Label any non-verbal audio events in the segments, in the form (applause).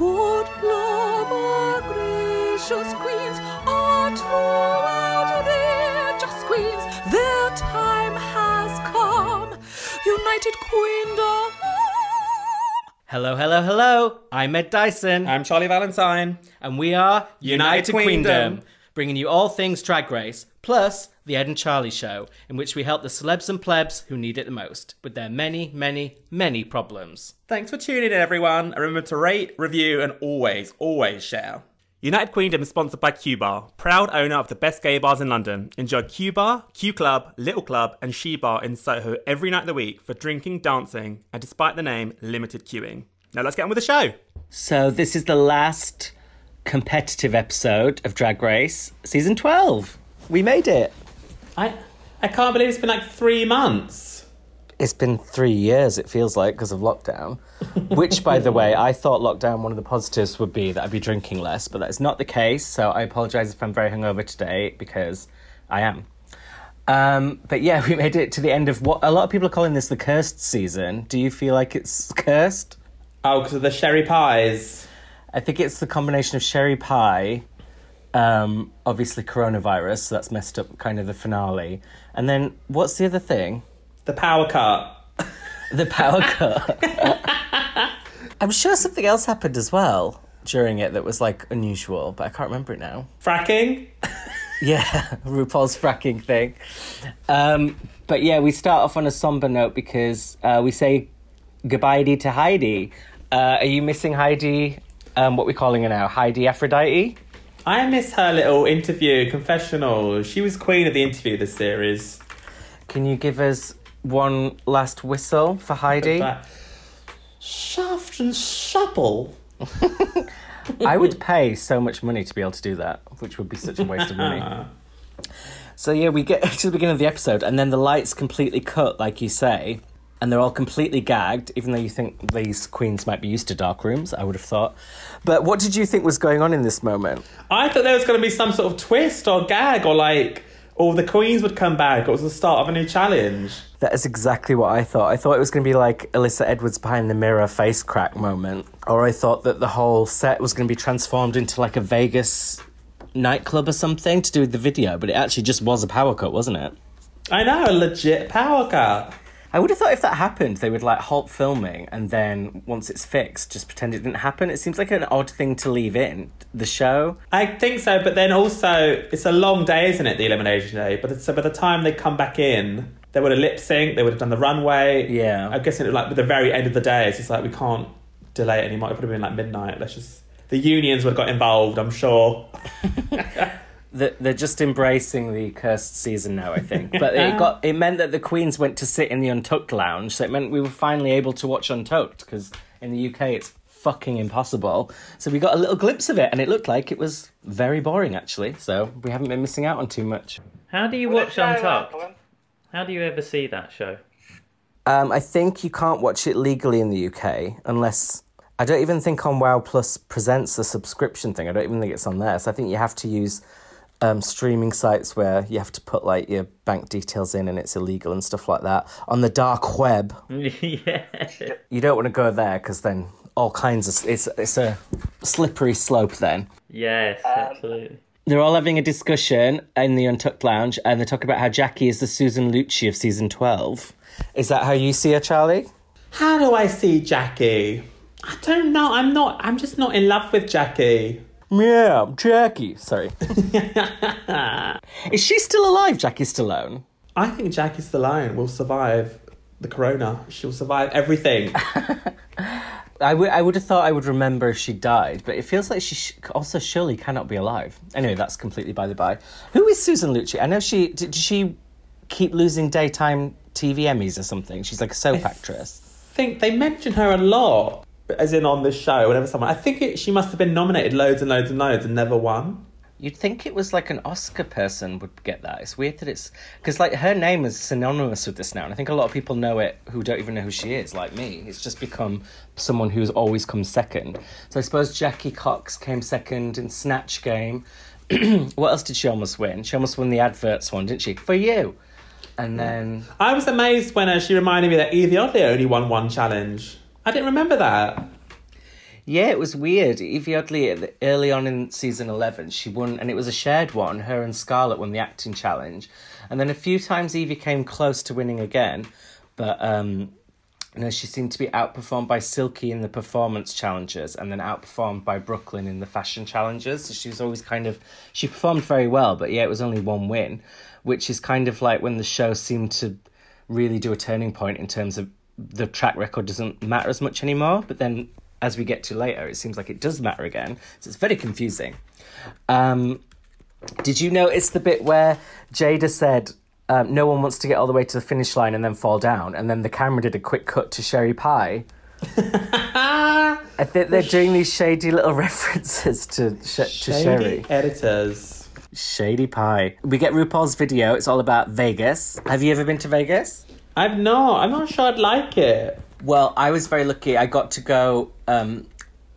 Good love, our gracious queens, are throughout their just queens. Their time has come. United Queendom. Hello, hello, hello. I'm Ed Dyson. I'm Charlie Valentine. and we are United Queendom. bringing you all things Drag Race, plus the Ed and Charlie Show, in which we help the celebs and plebs who need it the most with their many, many, many problems. Thanks for tuning in, everyone. And remember to rate, review, and always, always share. United Queendom is sponsored by Q Bar, proud owner of the best gay bars in London. Enjoy Q Bar, Q Club, Little Club, and She Bar in Soho every night of the week for drinking, dancing, and despite the name, limited queuing. Now let's get on with the show. So, this is the last competitive episode of Drag Race, season 12. We made it. I I can't believe it's been like three months. It's been three years, it feels like, because of lockdown. (laughs) Which, by the way, I thought lockdown, one of the positives would be that I'd be drinking less, but that's not the case. So I apologise if I'm very hungover today because I am. Um, but yeah, (laughs) we made it to the end of what a lot of people are calling this the cursed season. Do you feel like it's cursed? Oh, because of the sherry pies. I think it's the combination of sherry pie, um, obviously coronavirus, so that's messed up kind of the finale. And then what's the other thing? The power cut. The power cut. (laughs) I'm sure something else happened as well during it that was like unusual, but I can't remember it now. Fracking. (laughs) Yeah, RuPaul's fracking thing. Um, but yeah, we start off on a somber note because uh, we say goodbye to Heidi. Uh, are you missing Heidi? Um, what we're calling her now? Heidi Aphrodite? I miss her little interview, confessional. She was queen of the interview this series. Can you give us one last whistle for Heidi? Shaft and supple. (laughs) I would pay so much money to be able to do that, which would be such a waste of money. (laughs) So yeah, we get (laughs) to the beginning of the episode, and then the lights completely cut, like you say, and they're all completely gagged. Even though you think these queens might be used to dark rooms, I would have thought. But what did you think was going on in this moment? I thought there was going to be some sort of twist or gag or like, or the queens would come back. Or it was the start of a new challenge. That is exactly what I thought. I thought it was going to be like Alyssa Edwards behind the mirror face crack moment, or I thought that the whole set was going to be transformed into like a Vegas nightclub or something to do with the video, but it actually just was a power cut, wasn't it? I know, a legit power cut. I would have thought if that happened, they would like halt filming and then once it's fixed, just pretend it didn't happen. It seems like an odd thing to leave in the show. I think so, but then also it's a long day, isn't it? The elimination day. But so by the time they come back in, they would have lip synced. They would have done the runway. Yeah. I guess it like at the very end of the day, it's just like we can't delay it anymore. It would have been like midnight. Let's just the unions would have got involved. I'm sure. (laughs) That they're just embracing the cursed season now, I think. (laughs) But it got it meant that the queens went to sit in the Untucked lounge, so it meant we were finally able to watch Untucked because in the UK it's fucking impossible. So we got a little glimpse of it, and it looked like it was very boring actually. So we haven't been missing out on too much. How do you watch Untucked? How do you ever see that show? Um, I think you can't watch it legally in the UK unless I don't even think on Wow Plus presents a subscription thing. I don't even think it's on there. So I think you have to use um, streaming sites where you have to put like your bank details in and it's illegal and stuff like that. On the dark web, (laughs) yeah. you don't want to go there because then all kinds of it's it's a slippery slope. Then Yes, absolutely. they're all having a discussion in the Untucked Lounge and they're talking about how Jackie is the Susan Lucci of season twelve. Is that how you see her, Charlie? How do I see Jackie? I don't know. I'm not. I'm just not in love with Jackie. Yeah, Jackie. Sorry. (laughs) Is she still alive, Jackie Stallone? I think Jackie Stallone will survive the corona. She'll survive everything. (laughs) I would I would have thought I would remember if she died, but it feels like she sh- also surely cannot be alive. Anyway, that's completely by the by. Who is Susan Lucci? I know she did she keep losing daytime TV Emmys or something. She's like a soap actress. I think they mention her a lot, as in on this show. Whenever someone, I think it, she must have been nominated loads and loads and loads and never won. You'd think it was like an Oscar person would get that. It's weird that it's because like her name is synonymous with this now, and I think a lot of people know it who don't even know who she is, like me. It's just become someone who's always come second. So I suppose Jackie Cox came second in Snatch Game. (clears throat) what else did she almost win? She almost won the adverts one, didn't she? For you. And then I was amazed when uh, she reminded me that Yvie Oddly only won one challenge. I didn't remember that. Yeah, it was weird. Yvie Oddly, early on in season 11, she won, and it was a shared one. Her and Scarlett won the acting challenge. And then a few times Yvie came close to winning again, but um, you know, she seemed to be outperformed by Silky in the performance challenges and then outperformed by Brooke Lynn in the fashion challenges. So she was always kind of, she performed very well, but yeah, it was only one win, which is kind of like when the show seemed to really do a turning point in terms of the track record doesn't matter as much anymore. But then as we get to later, it seems like it does matter again. So it's very confusing. Um, did you notice the bit where Jada said, um, no one wants to get all the way to the finish line and then fall down, and then the camera did a quick cut to Sherry Pie? (laughs) I think they're doing these shady little (laughs) references to sh- to Shady Sherry. editors. Shady Pie. We get RuPaul's video. It's all about Vegas. Have you ever been to Vegas? I've not. I'm not sure I'd like it. Well, I was very lucky. I got to go um,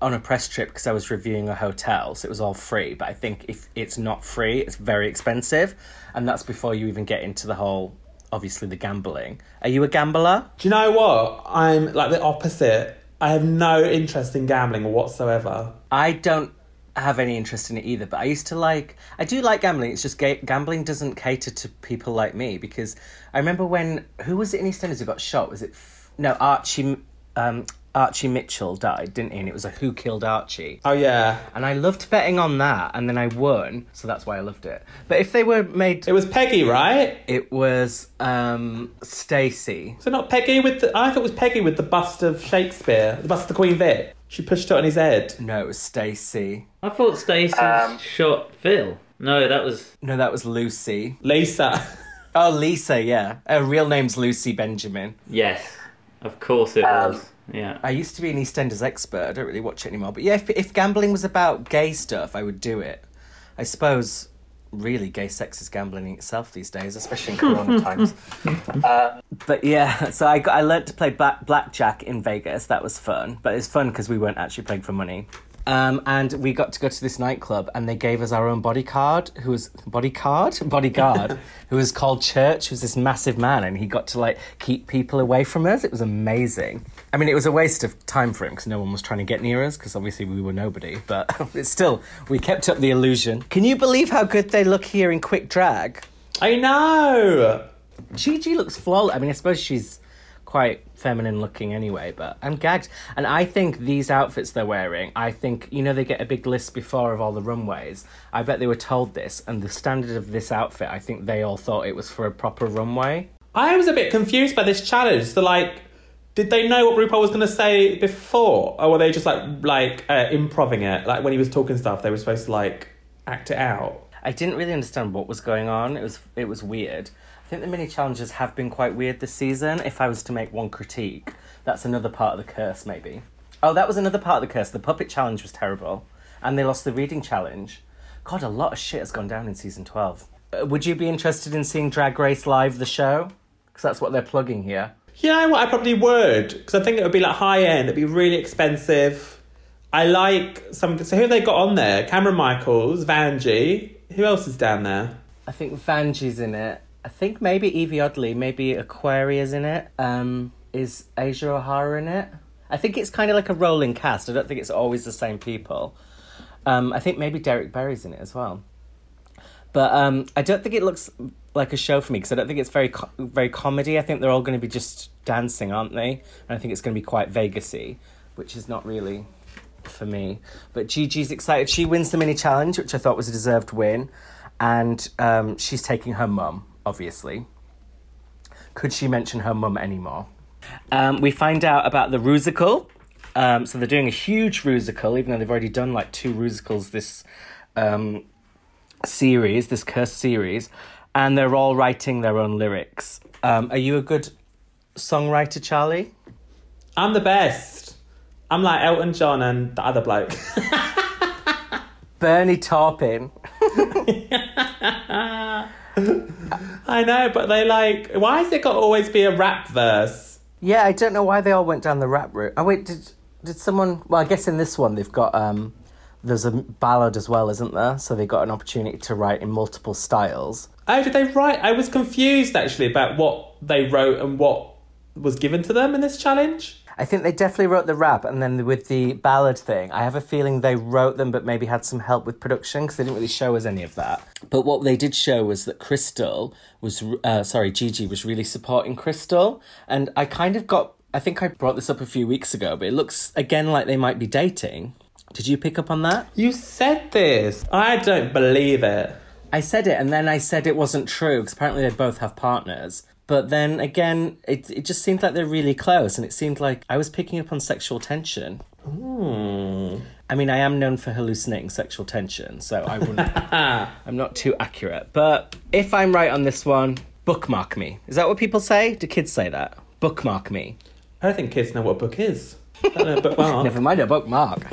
on a press trip because I was reviewing a hotel, so it was all free. But I think if it's not free, it's very expensive, and that's before you even get into the whole, obviously, the gambling. Are you a gambler? Do you know what? I'm like the opposite. I have no interest in gambling whatsoever. I don't have any interest in it either, but I used to like. I do like gambling. It's just ga- gambling doesn't cater to people like me because I remember when who was it in EastEnders who got shot? Was it no Archie? Um, Archie Mitchell died, didn't he? And it was a Who Killed Archie. Oh yeah, And I loved betting on that, and then I won, so that's why I loved it. But if they were made, it was Peggy, right? it was um, Stacy. So not Peggy with the. I thought it was Peggy with the bust of Shakespeare, the bust of the Queen Vic. She pushed it on his head. No, it was Stacy. I thought Stacey shot Phil. No, that was No, that was Lucy. Lisa. Oh, Lisa, yeah. Her real name's Lucy Benjamin. yes, of course it was. Yeah. I used to be an EastEnders expert. I don't really watch it anymore. But yeah, if, if gambling was about gay stuff, I would do it. I suppose, really, gay sex is gambling in itself these days, especially in Corona (laughs) times. Uh, but yeah, (laughs) so I got, I learned to play black, blackjack in Vegas. That was fun. But it's fun because we weren't actually playing for money. Um, and we got to go to this nightclub, and they gave us our own bodyguard, who was bodyguard, (laughs) bodyguard, (laughs) who was called Church. Who was this massive man, and he got to like keep people away from us. It was amazing. I mean, it was a waste of time for him because no one was trying to get near us because obviously we were nobody. But (laughs) it's still, we kept up the illusion. Can you believe how good they look here in quick drag? I know. Gigi looks flawless. I mean, I suppose she's quite feminine looking anyway, but I'm gagged. And I think these outfits they're wearing, I think, you know, they get a big list before of all the runways. I bet they were told this, and the standard of this outfit, I think they all thought it was for a proper runway. I was a bit confused by this challenge. So like, did they know what RuPaul was going to say before, or were they just like like uh, improving it? Like when he was talking stuff, they were supposed to like act it out. I didn't really understand what was going on. It was it was weird. I think the mini challenges have been quite weird this season. If I was to make one critique, that's another part of the curse, maybe. Oh, that was another part of the curse. The puppet challenge was terrible, and they lost the reading challenge. God, a lot of shit has gone down in season twelve. Uh, would you be interested in seeing Drag Race live, the show? Because that's what they're plugging here. Yeah, know? I probably would because I think it would be like high end. It'd be really expensive. I like some. So who have they got on there? Cameron Michaels, Vanjie. Who else is down there? I think Vanjie's in it. I think maybe Yvie Oddly, maybe Aquaria's in it. Um, is Asia O'Hara in it? I think it's kind of like a rolling cast. I don't think it's always the same people. Um, I think maybe Derrick Barry's in it as well. But um, I don't think it looks like a show for me because I don't think it's very co- very comedy. I think they're all going to be just dancing, aren't they? And I think it's going to be quite Vegasy, which is not really for me. But Gigi's excited. She wins the mini challenge, which I thought was a deserved win, and um, she's taking her mum, obviously. Could she mention her mum anymore? Um, we find out about the Rusical. Um, so they're doing a huge Rusical, even though they've already done like two Rusicals this um, series, this cursed series, and they're all writing their own lyrics. Um, are you a good songwriter, Charlie? I'm the best. I'm like Elton John and the other bloke. (laughs) Bernie Taupin. (laughs) I know, but they like. Why has it got to always be a rap verse? Yeah, I don't know why they all went down the rap route. Oh wait, did did someone? Well, I guess in this one they've got um, there's a ballad as well, isn't there? So they got an opportunity to write in multiple styles. Oh, did they write? I was confused actually about what they wrote and what was given to them in this challenge. I think they definitely wrote the rap, and then with the ballad thing, I have a feeling they wrote them, but maybe had some help with production because they didn't really show us any of that. But what they did show was that Crystal was, uh, sorry, Gigi was really supporting Crystal, and I kind of got. I think I brought this up a few weeks ago, but it looks again like they might be dating. Did you pick up on that? You said this. I don't believe it. I said it, and then I said it wasn't true because apparently they both have partners. But then again, it it just seemed like they're really close, and it seemed like I was picking up on sexual tension. I mean, I am known for hallucinating sexual tension, so I wouldn't. (laughs) I'm not too accurate, but if I'm right on this one, bookmark me. Is that what people say? Do kids say that? Bookmark me. I don't think kids know what a book is. I don't know, but (laughs) well, Never mind a bookmark.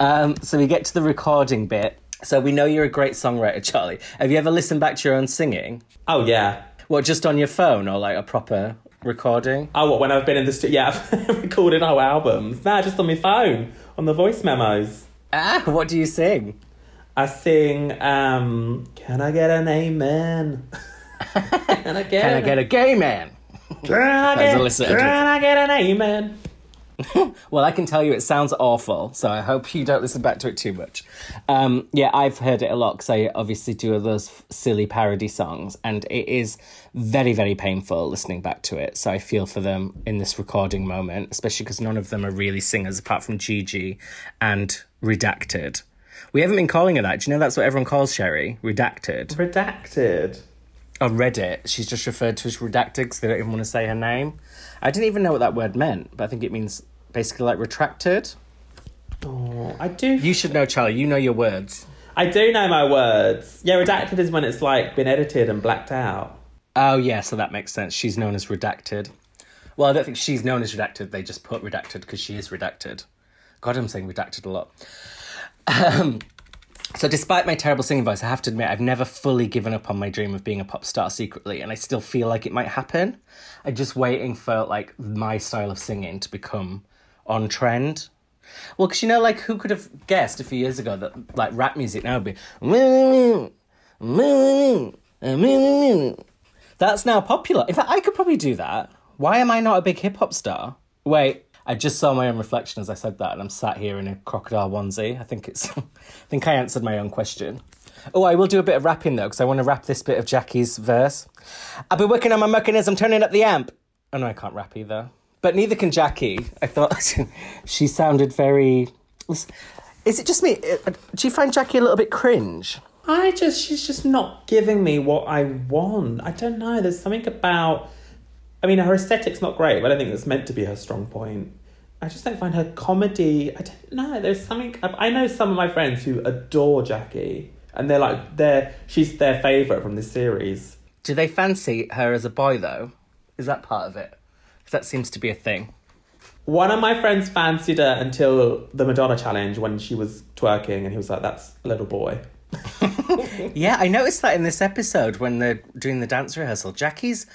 um, so we get to the recording bit. So we know you're a great songwriter, Charlie. Have you ever listened back to your own singing? Oh yeah. What, just on your phone or like a proper recording? Oh, what? When I've been in the studio, yeah, (laughs) I've recorded whole albums. Nah, just on my phone, on the voice memos. Ah, what do you sing? I sing, um, "Can I get an amen? (laughs) Can I get? Can I get a gay man? Can I get, can I get an amen? (laughs) Well, I can tell you it sounds awful, so I hope you don't listen back to it too much. Um, yeah, I've heard it a lot because I obviously do those f- silly parody songs, and it is very, very painful listening back to it. So I feel for them in this recording moment, especially because none of them are really singers apart from Gigi and Redacted. We haven't been calling her that. Do you know that's what everyone calls Sherry? Redacted. Redacted. On Reddit, she's just referred to as redacted because they don't even want to say her name. I didn't even know what that word meant, but I think it means basically like retracted. Oh, I do. You should know, Charlie. You know your words. I do know my words. Yeah, redacted is when it's like been edited and blacked out. Oh, yeah, so that makes sense. She's known as redacted. Well, I don't think she's known as redacted. They just put redacted because she is redacted. God, I'm saying redacted a lot. Um, so, despite my terrible singing voice, I have to admit I've never fully given up on my dream of being a pop star secretly, and I still feel like it might happen. I'm just waiting for like my style of singing to become on trend. Well, because you know, like who could have guessed a few years ago that like rap music now would be that's now popular. In fact, I could probably do that. Why am I not a big hip hop star? Wait, I just saw my own reflection as I said that, and I'm sat here in a crocodile onesie. I think it's. (laughs) I think I answered my own question. Oh, I will do a bit of rapping though, because I want to rap this bit of Jackie's verse. I've been working on my mechanism, turning up the amp. Oh no, I can't rap either. But neither can Jackie. I thought (laughs) she sounded very. Is it just me? Uh, Do you find Jackie a little bit cringe? I just, she's just not giving me what I want. I don't know. There's something about. I mean, her aesthetic's not great, but I don't think that's meant to be her strong point. I just don't find her comedy. I don't know. There's something. I know some of my friends who adore Jackie, and they're like, they're she's their favorite from this series. Do they fancy her as a boy though? Is that part of it? Because that seems to be a thing. One of my friends fancied her until the Madonna challenge when she was twerking, and he was like, "That's a little boy." (laughs) Yeah, I noticed that in this episode when they're doing the dance rehearsal. Jackie's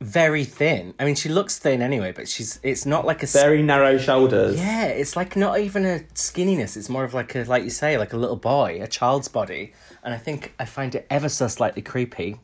very thin. I mean, she looks thin anyway, but she's it's not like a Very narrow shoulders. yeah. It's like not even a skinniness. It's more of like a like you say, like a little boy, a child's body. And I think I find it ever so slightly creepy.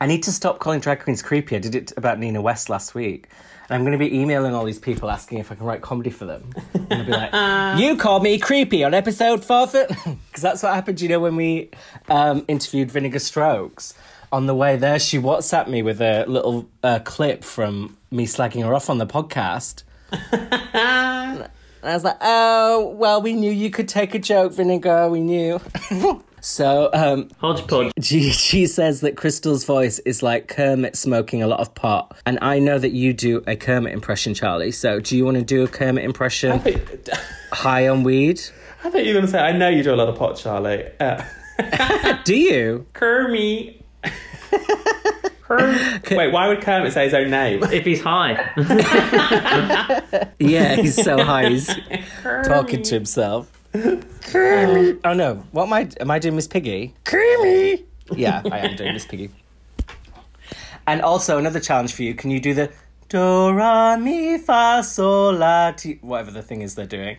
I need to stop calling drag queens creepy. I did it about Nina West last week. And I'm going to be emailing all these people asking if I can write comedy for them. And I'll be like, (laughs) you called me creepy on episode four. Because (laughs) that's what happened, you know, when we um, interviewed Vinegar Strokes. On the way there, she WhatsApped me with a little uh, clip from me slagging her off on the podcast. And (laughs) I was like, oh, well, we knew you could take a joke, Vinegar. We knew. (laughs) so, um, Hodgepodge. (laughs) She, she says that Crystal's voice is like Kermit smoking a lot of pot. And I know that you do a Kermit impression, Charlie. So do you want to do a Kermit impression think, high on weed? I thought you were going to say, I know you do a lot of pot, Charlie. Uh, Do you? Kermit. Kermit. (laughs) Wait, why would Kermit say his own name? If he's high. (laughs) Yeah, he's so high. He's talking to himself. Kermit. Um, oh no, what am I? Am I doing Miss Piggy? Kermit. Yeah, I am doing Miss Piggy. And also another challenge for you. Can you do the do ra mi fa sol la ti whatever the thing is they're doing?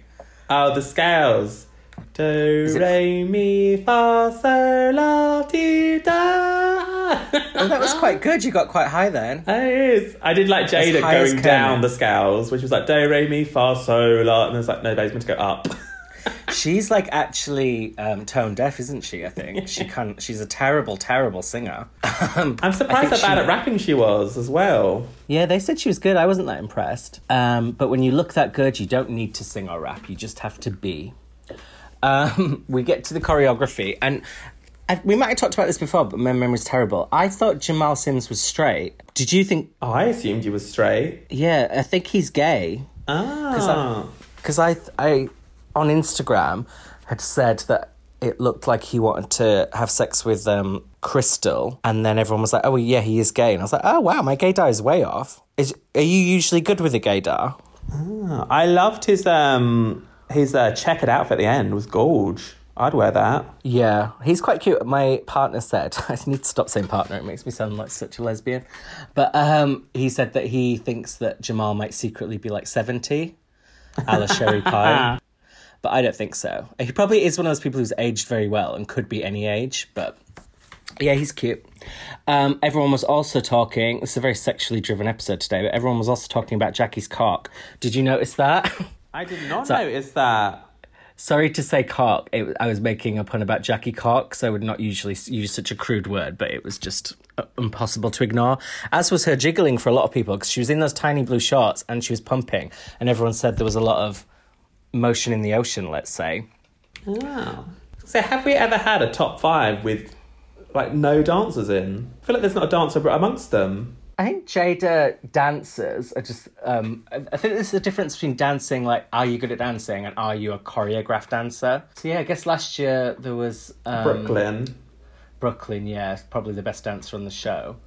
Oh, the scales. Do, it- re, mi, fa, sol, la, (laughs) ti, da. That was quite good. You got quite high then. It is. I did like Jada going down the scales, which was like do re mi fa sol la, and there's like no, babe's meant to go up. (laughs) She's like actually um, tone deaf, isn't she? I think she (laughs) can. She's a terrible, terrible singer. Um, I'm surprised how bad she- at rapping she was as well. Yeah, they said she was good. I wasn't that impressed. Um, but when you look that good, you don't need to sing or rap. You just have to be. Um, (laughs) we get to the choreography, and I, we might have talked about this before, but my memory's terrible. I thought Jamal Sims was straight. Did you think? Oh, I assumed he was straight. Yeah, I think he's gay. Ah. because I, I on Instagram had said that it looked like he wanted to have sex with um, Crystal, and then everyone was like, "Oh, yeah, he is gay," and I was like, "Oh, wow, my gaydar is way off." Is are you usually good with a gaydar? I loved his um his uh, checkered outfit at the end. Was gorge. I'd wear that. Yeah, he's quite cute. My partner said, (laughs) I need to stop saying partner, it makes me sound like such a lesbian. But um, he said that he thinks that Jamal might secretly be like 70, a la Sherry (laughs) Pie. But I don't think so. He probably is one of those people who's aged very well and could be any age, but yeah, he's cute. Um, everyone was also talking, this is a very sexually driven episode today, but everyone was also talking about Jackie's cock. Did you notice that? (laughs) I did not So- notice that. Sorry to say cock. It, I was making a pun about Jackie Cox. I would not usually use such a crude word, but it was just uh, impossible to ignore. As was her jiggling for a lot of people, because she was in those tiny blue shorts and she was pumping, and everyone said there was a lot of motion in the ocean, let's say. Wow. So have we ever had a top five with like no dancers in? I feel like there's not a dancer amongst them. I think Jada dancers are just. Um, I think there's a difference between dancing, like, are you good at dancing, and are you a choreographed dancer? So, yeah, I guess last year there was. Um, Brooke Lynn. Brooklyn, yeah, probably the best dancer on the show.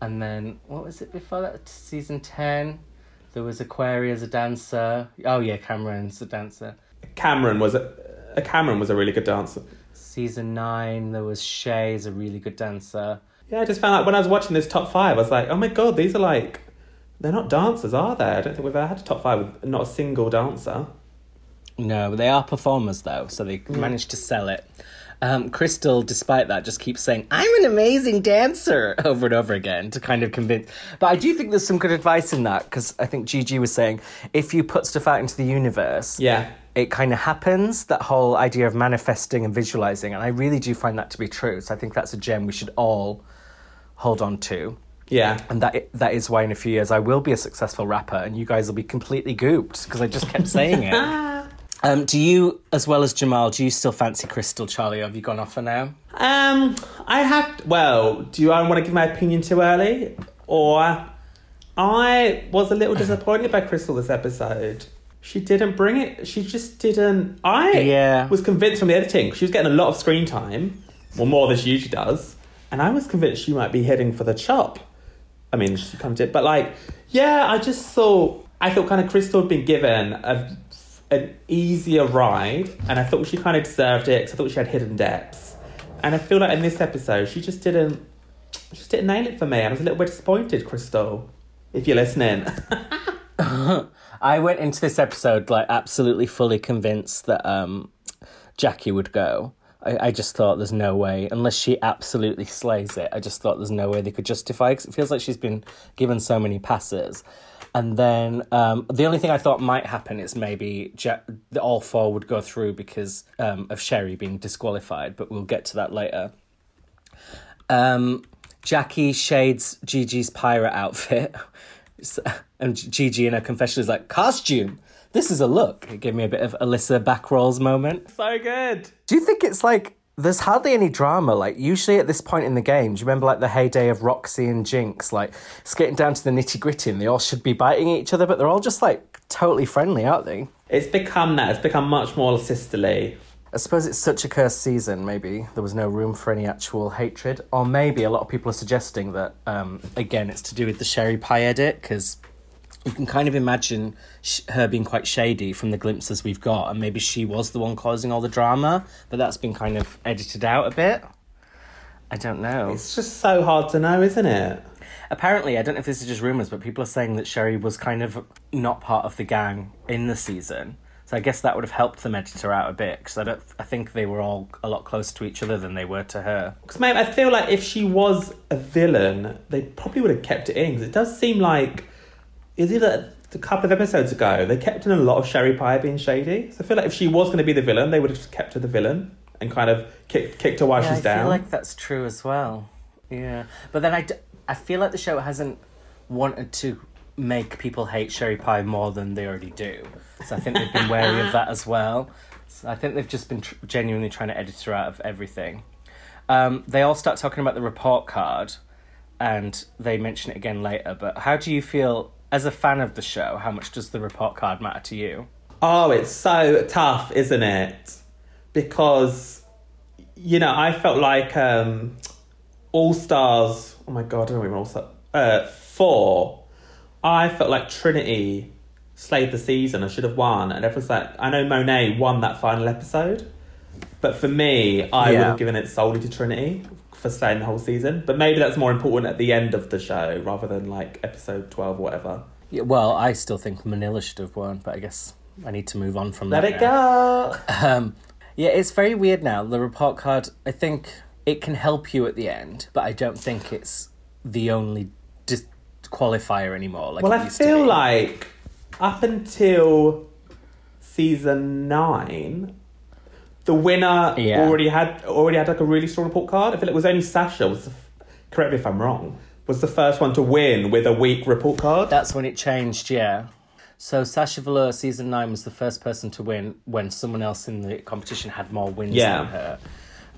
And then what was it before that? Season ten, there was Aquaria as a dancer. Oh yeah, Cameron's a dancer. Cameron was a, a Cameron was a really good dancer. Season nine, there was Shea as a really good dancer. Yeah, I just found out when I was watching this top five, I was like, oh my god, these are like, they're not dancers, are they? I don't think we've ever had a top five with not a single dancer. No, they are performers though, so they managed to sell it. Um, Crystal, despite that, just keeps saying, I'm an amazing dancer (laughs) over and over again to kind of convince. But I do think there's some good advice in that because I think Gigi was saying if you put stuff out into the universe, Yeah. it kind of happens that whole idea of manifesting and visualizing and i really do find that to be true so i think that's a gem we should all hold on to Yeah. and that that is why in a few years i will be a successful rapper and you guys will be completely gooped because i just kept saying it (laughs) um, do you as well as jamal do you still fancy crystal charlie or have you gone off her now Um, I have. Well, do you I want to give my opinion too early, or I was a little disappointed by Crystal this episode. She didn't bring it. She just didn't. I Yeah. was convinced from the editing. She was getting a lot of screen time, well, more than she usually does, and I was convinced she might be heading for the chop. I mean, she kind of did, but like, yeah, I just thought I thought kind of Crystal had been given a, an easier ride, and I thought she kind of deserved it because I thought she had hidden depths, and I feel like in this episode she just didn't, she just didn't nail it for me. I was a little bit disappointed, Crystal, if you're listening. (laughs) i went into this episode like absolutely fully convinced that um, jackie would go I, I just thought there's no way, unless she absolutely slays it. I just thought there's no way they could justify because it feels like she's been given so many passes. And then um, the only thing I thought might happen is maybe the all four would go through because um, of Sherry being disqualified, but we'll get to that later. Um, Jackie shades Gigi's pirate outfit, (laughs) and Gigi in her confession is like, "Costume, this is a look." It gave me a bit of Alyssa Backrolls moment. so good. Do you think it's like there's hardly any drama? Like usually at this point in the game, do you remember like the heyday of Roxxxy and Jinkx? Like it's getting down to the nitty gritty, and they all should be biting each other, but they're all just like totally friendly, aren't they? It's become that. It's become much more sisterly. I suppose it's such a cursed season. Maybe there was no room for any actual hatred, or maybe a lot of people are suggesting that um, again it's to do with the Sherry Pie edit because you can kind of imagine sh- her being quite shady from the glimpses we've got, and maybe she was the one causing all the drama, but that's been kind of edited out a bit. I don't know. It's just so hard to know, isn't it? Apparently, I don't know if this is just rumors, but people are saying that Sherry was kind of not part of the gang in the season. So I guess that would have helped them edit her out a bit because I don't. I think they were all a lot closer to each other than they were to her. Because, mate, I feel like if she was a villain, they probably would have kept it in. Because it does seem like, is it a, a couple of episodes ago, they kept in a lot of Sherry Pie being shady. So I feel like if she was going to be the villain, they would have just kept her the villain and kind of kicked, kicked her while yeah, she's I down. I feel like that's true as well. Yeah, but then I, d- I feel like the show hasn't wanted to make people hate Sherry Pie more than they already do. So I think they've been wary of that as well. So I think they've just been tr- genuinely trying to edit her out of everything. Um, they all start talking about the report card, and they mention it again later. But how do you feel as a fan of the show? How much does the report card matter to you? Oh, it's so tough, isn't it? Because, you know, I felt like um, All Stars. Oh my god, I don't even All Stars. Uh, four. I felt like Trinity slayed the season. I should have won, and everyone's like, I know Monet won that final episode, but for me, I would have given it solely to Trinity for slaying the whole season. But maybe that's more important at the end of the show rather than like episode twelve or whatever. Yeah, well, I still think Manila should have won, but I guess I need to move on from Let that. Let it now. go. (laughs) Um, yeah, it's very weird now. The report card, I think it can help you at the end, but I don't think it's the only disqualifier anymore. Like Well, I feel like up until season nine, the winner Yeah. already had already had like a really strong report card. I feel like it was only Sasha was, the, correct me if I'm wrong, was the first one to win with a weak report card. that's when it changed. Yeah. So Sasha Velour season nine was the first person to win when someone else in the competition had more wins Yeah. than her.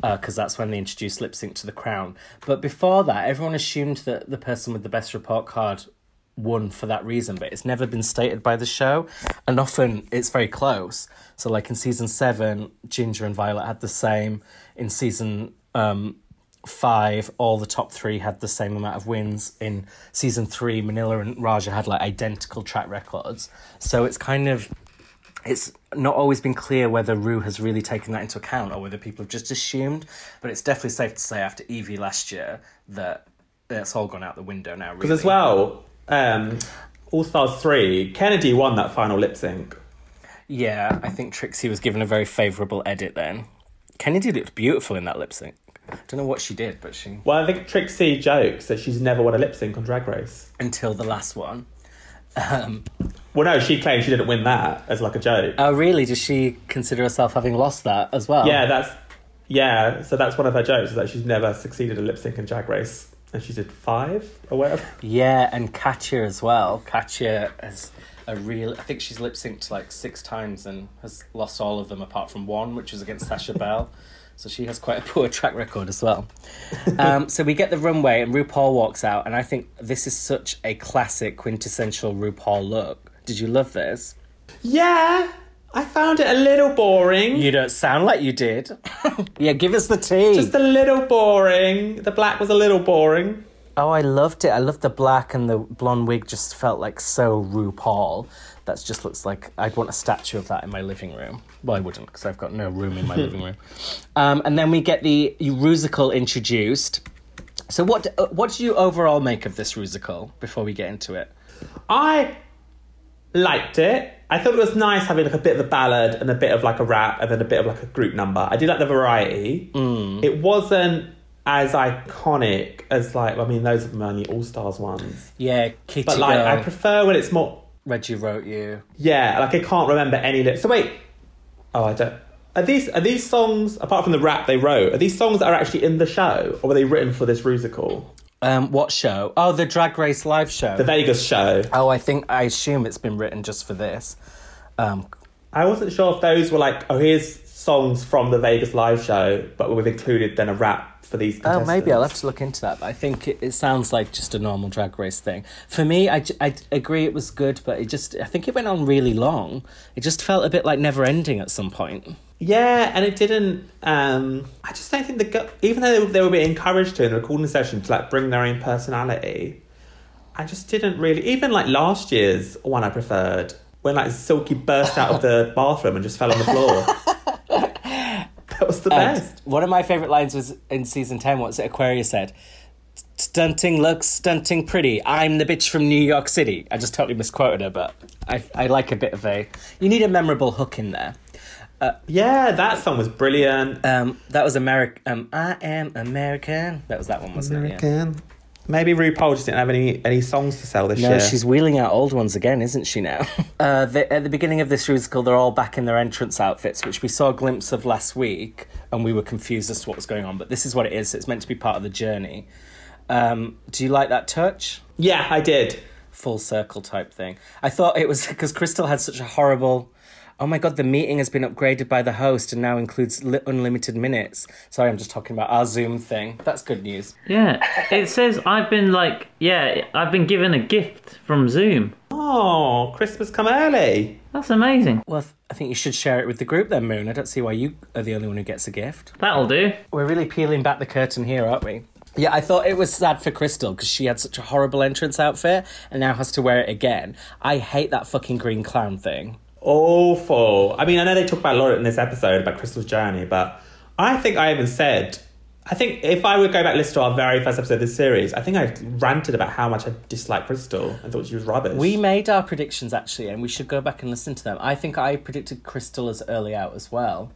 Uh, because that's when they introduced lip sync to the crown. But before that, everyone assumed that the person with the best report card won for that reason, but it's never been stated by the show, and often it's very close. So, like in season seven, Ginger and Violet had the same. In season um, five, all the top three had the same amount of wins. In season three, Manila and Raja had like identical track records. So it's kind of it's not always been clear whether Rue has really taken that into account or whether people have just assumed. But it's definitely safe to say after Yvie last year that it's all gone out the window now. Because Really. as well, um, All Stars three, Kennedy won that final lip sync. Yeah, I think Trixie was given a very favourable edit then. Kennedy looked beautiful in that lip sync. I don't know what she did, but she Well, I think Trixie jokes that she's never won a lip sync on Drag Race. until the last one. Um, Well, no, she claims she didn't win that as like a joke. oh, really? Does she consider herself having lost that as well? Yeah, that's yeah. So that's one of her jokes is that she's never succeeded a lip sync in Drag Race, and she did five or whatever. (laughs) Yeah, and Katya as well. Katya has a real. I think she's lip synced like six times and has lost all of them apart from one, which was against Sasha Belle. (laughs) So she has quite a poor track record as well. Um, so we get the runway and RuPaul walks out, and I think this is such a classic quintessential RuPaul look. Did you love this? Yeah, I found it a little boring. You don't sound like you did. (laughs) yeah, give us the tea. Just a little boring. The black was a little boring. Oh, I loved it. I loved the black and the blonde wig. Just felt like so RuPaul. That just looks like I'd want a statue of that in my living room. Well, I wouldn't because I've got no room in my (laughs) living room. Um, and then we get the Rusical introduced. So, what uh, what did you overall make of this Rusical before we get into it? I liked it. I thought it was nice having like a bit of a ballad and a bit of like a rap and then a bit of like a group number. I did like the variety. Mm. It wasn't as iconic as like I mean those are the only All Stars ones. Yeah, Kitty But like Girl, I prefer when it's more Reggie wrote you. Yeah, like I can't remember any lyrics. So wait, oh I don't. Are these are these songs apart from the rap they wrote? Are these songs that are actually in the show, or were they written for this Rusical? Um, what show? Oh, the Drag Race live show. The Vegas show. oh, I think I assume it's been written just for this. Um, I wasn't sure if those were like oh here's songs from the Vegas live show, but we've included then a rap for these. Oh, maybe I'll have to look into that. But I think it, it sounds like just a normal drag race thing. For me, I, I agree it was good, but it just I think it went on really long. It just felt a bit like never ending at some point. Yeah, and it didn't. Um, I just don't think the even though they were being encouraged to in the recording session to like bring their own personality, I just didn't really. Even like last year's one, I preferred when like Silky burst out of the (laughs) bathroom and just fell on the floor. (laughs) that was the And best. one of my favorite lines was in season ten. What's it? Aquaria said, Stunting looks stunting pretty. I'm the bitch from New York City. I just totally misquoted her, but I, I like a bit of a. You need a memorable hook in there. Yeah, that song was brilliant. Um, that was American. Um, I am American. That was that one, wasn't it? Yeah. Maybe RuPaul just didn't have any any songs to sell this No, year. No, she's wheeling out old ones again, isn't she now? (laughs) uh, the, at the beginning of this musical, they're all back in their entrance outfits, which we saw a glimpse of last week, and we were confused as to what was going on. But this is what it is. It's meant to be part of the journey. Um, do you like that touch? Yeah, I did. Full circle type thing. I thought it was (laughs) because Crystal had such a horrible. Oh my god, the meeting has been upgraded by the host and now includes li- unlimited minutes. Sorry, I'm just talking about our Zoom thing. That's good news. Yeah, it says I've been like, yeah, I've been given a gift from Zoom. Oh, Christmas come early. That's amazing. Well, I think you should share it with the group then, Moon. I don't see why you are the only one who gets a gift. That'll do. We're really peeling back the curtain here, aren't we? Yeah, I thought it was sad for Crystal because she had such a horrible entrance outfit and now has to wear it again. I hate that fucking green clown thing. Awful. I mean, I know they talk about a lot in this episode about Crystal's journey, but I think I even said, I think if I would go back and listen to our very first episode of this series, I think I ranted about how much I disliked Crystal. I thought she was rubbish. We made our predictions actually, and we should go back and listen to them. I think I predicted Crystal as early out as well.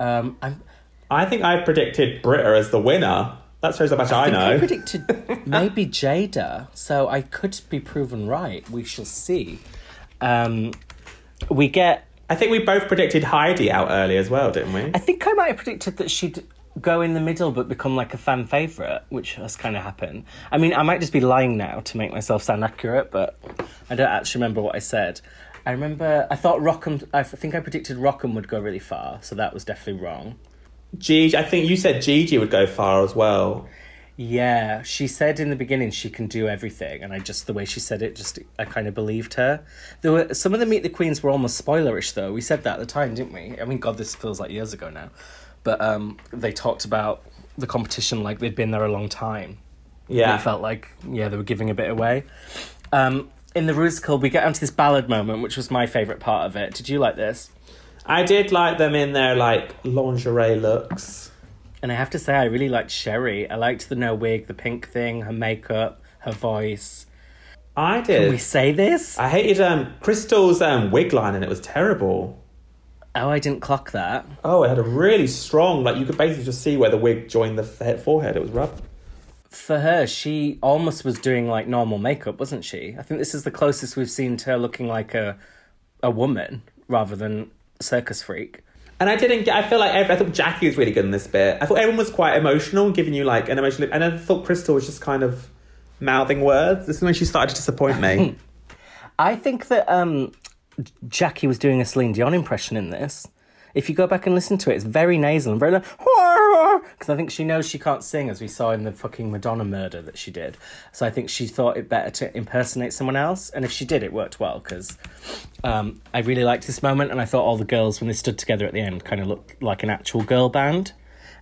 Um, I'm, I think I predicted Britta as the winner. That shows how much I, I know. I predicted (laughs) maybe Jada, so I could be proven right. We shall see. Um, we get I think we both predicted Heidi out early as well, didn't we? I think I might have predicted that she'd go in the middle but become like a fan favourite, which has kind of happened. I mean, I might just be lying now to make myself sound accurate, but I don't actually remember what I said. I remember I thought Rock M. I think I predicted Rock M would go really far, so that was definitely wrong. Gigi, I think you said Gigi would go far as well. Yeah, she said in the beginning she can do everything, and I just the way she said it, just I kind of believed her. There were some of the Meet the Queens were almost spoilerish, though. We said that at the time, didn't we? I mean, God, this feels like years ago now, but um, they talked about the competition like they'd been there a long time. Yeah. It felt like yeah they were giving a bit away. Um, in the musical, we get onto this ballad moment, which was my favorite part of it. Did you like this? I did like them in their like lingerie looks. And I have to say, I really liked Sherry. I liked the no wig, the pink thing, her makeup, her voice. I did. Can we say this? I hated um Crystal's um wig line and it was terrible. Oh, I didn't clock that. Oh, it had a really strong like you could basically just see where the wig joined the forehead. It was rough. For her, she almost was doing like normal makeup, wasn't she? I think this is the closest we've seen to her looking like a a woman rather than circus freak. And I didn't get. I feel like every, I thought Jackie was really good in this bit. I thought everyone was quite emotional, giving you like an emotional. And I thought Crystal was just kind of mouthing words. This is when she started to disappoint me. (laughs) I think that um, Jackie was doing a Celine Dion impression in this. If you go back and listen to it, it's very nasal and very like, because I think she knows she can't sing, as we saw in the fucking Madonna murder that she did. So I think she thought it better to impersonate someone else, and if she did, it worked well because um, I really liked this moment, and I thought all the girls when they stood together at the end kind of looked like an actual girl band.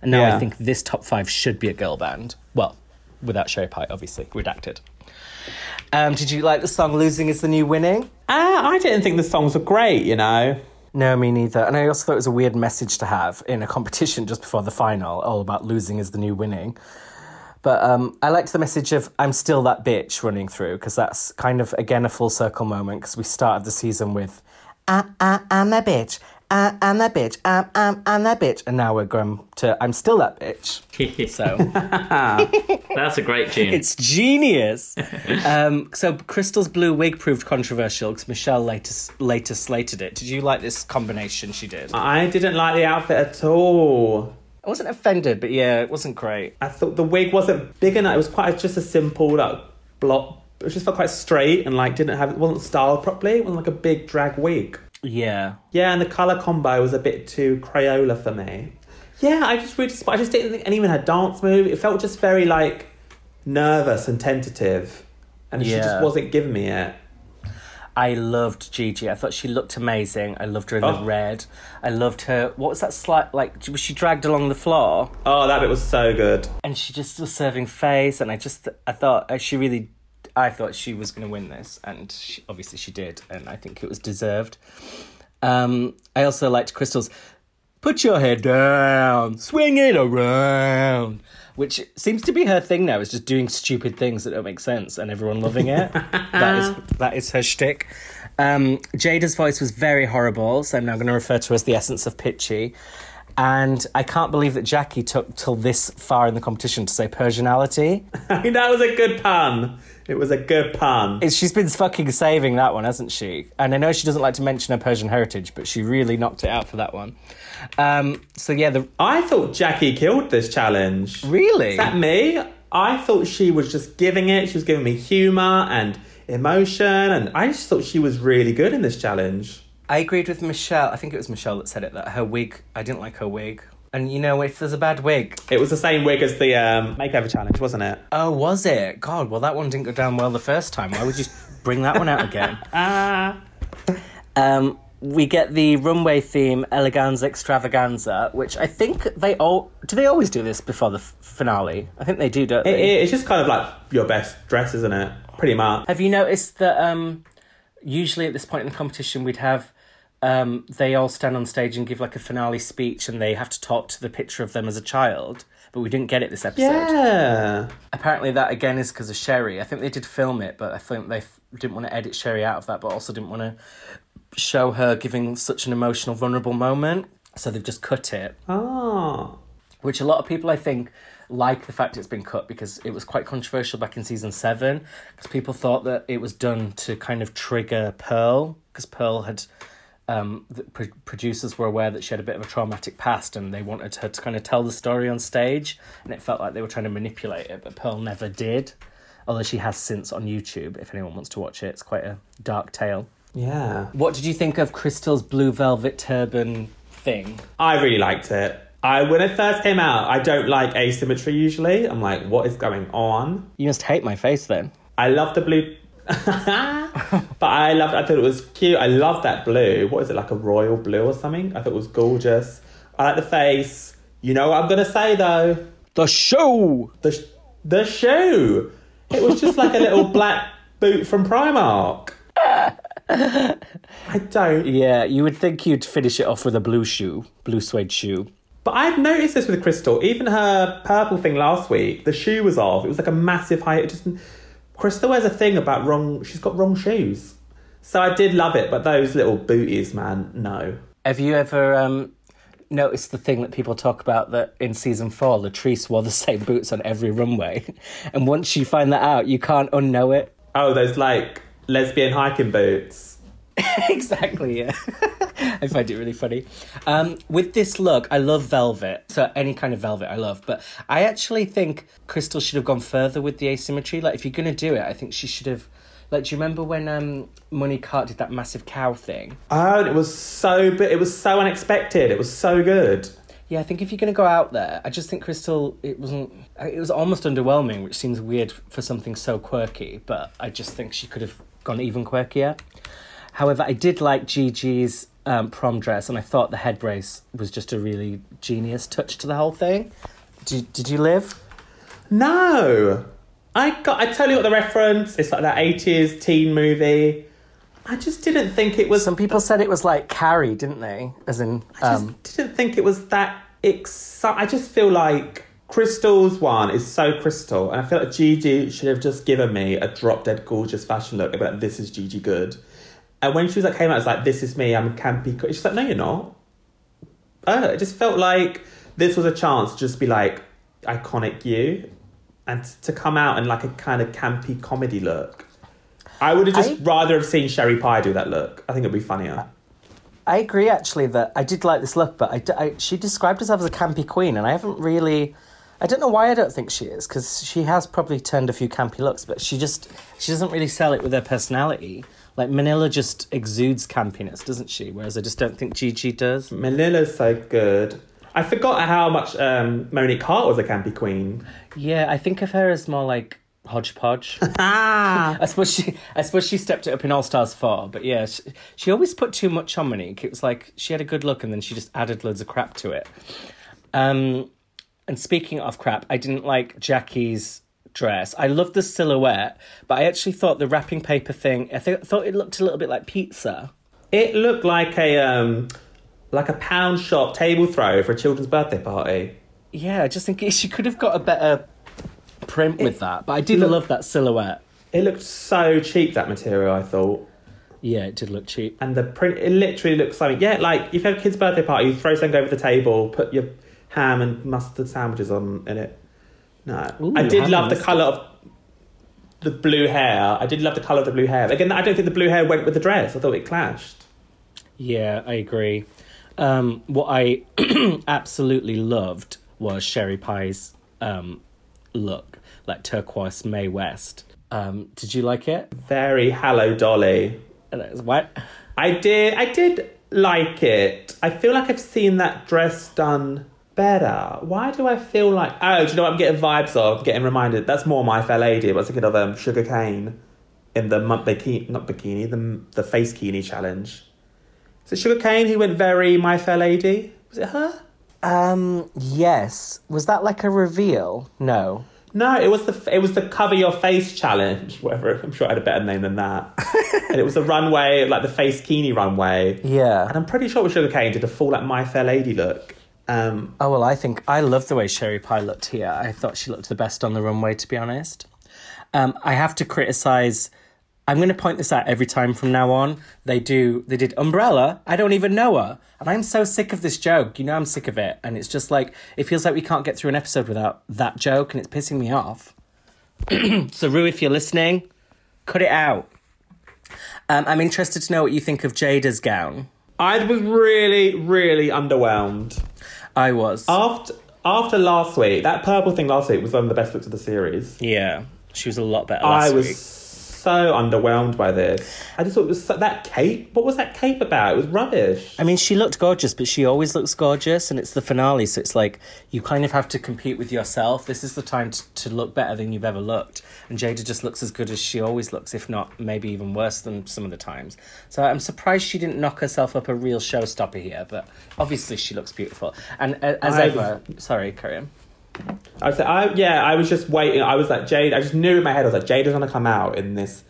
And now Yeah. I think this top five should be a girl band. Well, without Sherry Pie, obviously redacted. Um, did you like the song "Losing Is the New Winning"? Ah, I didn't think the songs were great. You know. No, me neither. And I also thought it was a weird message to have in a competition just before the final, all about losing is the new winning. But um, I liked the message of I'm still that bitch running through because that's kind of, again, a full circle moment because we started the season with I, I, I'm a bitch, I, I'm that bitch, I'm, I'm, I'm that bitch. And now we're going to I'm still that bitch. (laughs) So That's a great tune. it's genius. um, so Crystal's blue wig proved controversial because Michelle later, later slated it. Did you like this combination she did? I didn't like the outfit at all. I wasn't offended, but yeah, it wasn't great. I thought the wig wasn't big enough. It was quite just a simple like block. It just felt quite straight and like didn't have it wasn't styled properly. It wasn't like a big drag wig. Yeah. Yeah, and the color combo was a bit too Crayola for me. Yeah, I just really, I just didn't think, and even her dance move, it felt just very like nervous and tentative, and she just wasn't giving me it. I loved Gigi. I thought she looked amazing. I loved her in the Oh. red. I loved her. What was that slight like? Was she dragged along the floor Oh, that bit was so good. and she just was serving face? And I just, I thought uh, she really, I thought she was going to win this, and she, obviously she did, and I think it was deserved. Um, I also liked Crystal's. put your head down, swing it around. Which seems to be her thing now, is just doing stupid things that don't make sense and everyone loving it. (laughs) that is that is her shtick. Um, Jada's voice was very horrible, so I'm now going to refer to her as the essence of pitchy. And I can't believe that Jackie took till this far in the competition to say Persianality. (laughs) I mean, that was a good pun. It was a good pun. It's- She's been fucking saving that one, hasn't she? And I know she doesn't like to mention her Persian heritage, but she really knocked it out for that one. Um, so yeah, the I thought Jackie killed this challenge. really Is that me? I thought she was just giving it. She was giving me humour and emotion, and I just thought she was really good in this challenge. I agreed with Michelle. I think it was Michelle that said it that her wig. I didn't like her wig. And you know, if there's a bad wig, It was the same wig as the um, makeover challenge, wasn't it? oh, was it? God, well, that one didn't go down well the first time. Why would you (laughs) bring that one out again? (laughs) Ah. Um, we get the runway theme Eleganza Extravaganza, which I think they all do. They always do this before the f- finale. I think they do, don't It, they? it- it's just kind of like your best dress, isn't it? Pretty much. Have you noticed that um, usually at this point in the competition we'd have um, they all stand on stage and give like a finale speech and they have to talk to the picture of them as a child, but we didn't get it this episode. Yeah. Apparently that again is because of Sherry. I think they did film it, but I think they f- didn't want to edit Sherry out of that, but also didn't want to show her giving such an emotional, vulnerable moment. So they've just cut it Oh. which a lot of people I think like the fact it's been cut because it was quite controversial back in season seven because people thought that it was done to kind of trigger Pearl because Pearl had um, the pro- producers were aware that she had a bit of a traumatic past and they wanted her to kind of tell the story on stage and it felt like they were trying to manipulate it but Pearl never did although she has since on YouTube if anyone wants to watch it it's quite a dark tale Yeah. what did you think of Crystal's blue velvet turban thing I really liked it. I when it first came out, I don't like asymmetry usually. I'm like, what is going on? you must hate my face then I love the blue (laughs) but I loved I thought it was cute. I love that blue. What is it, like a royal blue or something? I thought it was gorgeous. I like the face. You know what I'm gonna say though? the shoe. The sh- the shoe. It was just like a little (laughs) black boot from Primark. I don't Yeah, you would think you'd finish it off with a blue shoe, blue suede shoe. But I've noticed this with Crystal. Even her purple thing last week, the shoe was off. It was like a massive height. It just Crystal has a thing about wrong. She's got wrong shoes. So I did love it, but those little booties, man, no. Have you ever um, noticed the thing that people talk about that in season four, Latrice wore the (laughs) same boots on every runway, and once you find that out, you can't unknow it. Oh, those like lesbian hiking boots. (laughs) exactly, yeah. (laughs) I find it really funny. Um, with this look, I love velvet. So any kind of velvet I love. But I actually think Crystal should have gone further with the asymmetry. Like if you're gonna do it, I think she should have like do you remember when um Monique Heart did that massive cow thing? Oh, it was so, but it was so unexpected. It was so good. Yeah, I think if you're going to go out there, I just think Crystal, it wasn't, it was almost underwhelming, which seems weird for something so quirky, but I just think she could have gone even quirkier. However, I did like Gigi's um, prom dress, and I thought the head brace was just a really genius touch to the whole thing. Did, did you live? No, I got. I tell you what the reference. It's like that eighties teen movie. I just didn't think it was. Some people said it was like Carrie, didn't they? As in, um, just didn't think it was that exciting. I just feel like Crystal's one is so crystal, and I feel like Gigi should have just given me a drop dead gorgeous fashion look about this is Gigi good. And when she was like came out, it's like this is me. I'm campy. co-" She's like, no, you're not. Oh, it just felt like this was a chance to just be like iconic you, and to come out in like a kind of campy comedy look. I would have just I- rather have seen Sherry Pie do that look. I think it'd be funnier. I agree actually that I did like this look, but I, I- she described herself as a campy queen, and I haven't really. I don't know why I don't think she is because she has probably turned a few campy looks, but she just she doesn't really sell it with her personality. Like Manila just exudes campiness, doesn't she? Whereas I just don't think Gigi does. Manila's so good. I forgot how much um, Monique Heart was a campy queen. Yeah, I think of her as more like hodgepodge. (laughs) Ah, I suppose she, I suppose she stepped it up in All Stars four, but yeah, she, she always put too much on Monique. It was like she had a good look and then she just added loads of crap to it. Um, and speaking of crap, I didn't like Jackie's dress. I love the silhouette, but I actually thought the wrapping paper thing. I think thought it looked a little bit like pizza. it looked like a um, like a pound shop table throw for a children's birthday party. Yeah, I just think it- she could have got a better print with that. But I did look- love that silhouette. It looked so cheap that material. I thought. Yeah, it did look cheap. and the print it literally looks like yeah like if you have a kid's birthday party you throw something over the table put your ham and mustard sandwiches on in it no Ooh, i did and love the colour of the blue hair i did love the colour of the blue hair again i don't think the blue hair went with the dress i thought it clashed Yeah, I agree. Um, what I (clears throat) absolutely loved was Sherry Pie's um, look, like turquoise Mae West. Um, did you like it? very hello dolly And it was what? i did i did like it i feel like i've seen that dress done better? Why do i feel like oh do you know what i'm getting vibes of? Getting reminded. That's more my fair lady. I was thinking of um Shuga Cain in the month bikini not bikini the the face bikini challenge. Is it Shuga Cain who went very my fair lady? Was it her? Um, yes. Was that like a reveal? No. no it was the it was the cover your face challenge. Whatever. I'm sure i had a better name than that. (laughs) And it was the runway like the face kini runway. Yeah. and i'm pretty sure Shuga Cain did a full like my fair lady look um Oh well, I think I love the way Sherry Pie looked here. I thought she looked the best on the runway, to be honest. Um, I have to criticize. I'm going to point this out every time from now on. They do. They did Umbrella. I don't even know her, and I'm so sick of this joke. You know, I'm sick of it, and it's just like it feels like we can't get through an episode without that joke, and it's pissing me off. (clears throat) so, Rue, if you're listening, cut it out. Um, I'm interested to know what you think of Jaida's gown. I was really, really underwhelmed. I was. After after last week, that purple thing last week was one of the best looks of the series. yeah, she was a lot better last I was week. So underwhelmed by this. I just thought it was so, that cape. What was that cape about? It was rubbish. I mean, she looked gorgeous, but she always looks gorgeous, and it's the finale, so it's like you kind of have to compete with yourself. This is the time to, to look better than you've ever looked, and Jaida just looks as good as she always looks, if not maybe even worse than some of the times. So I'm surprised she didn't knock herself up a real showstopper here, but obviously she looks beautiful. And uh, as I ever, sorry, carry on. I was, I yeah, I was just waiting. I was like Jade. I just knew in my head. I was like Jaida's gonna come out in this.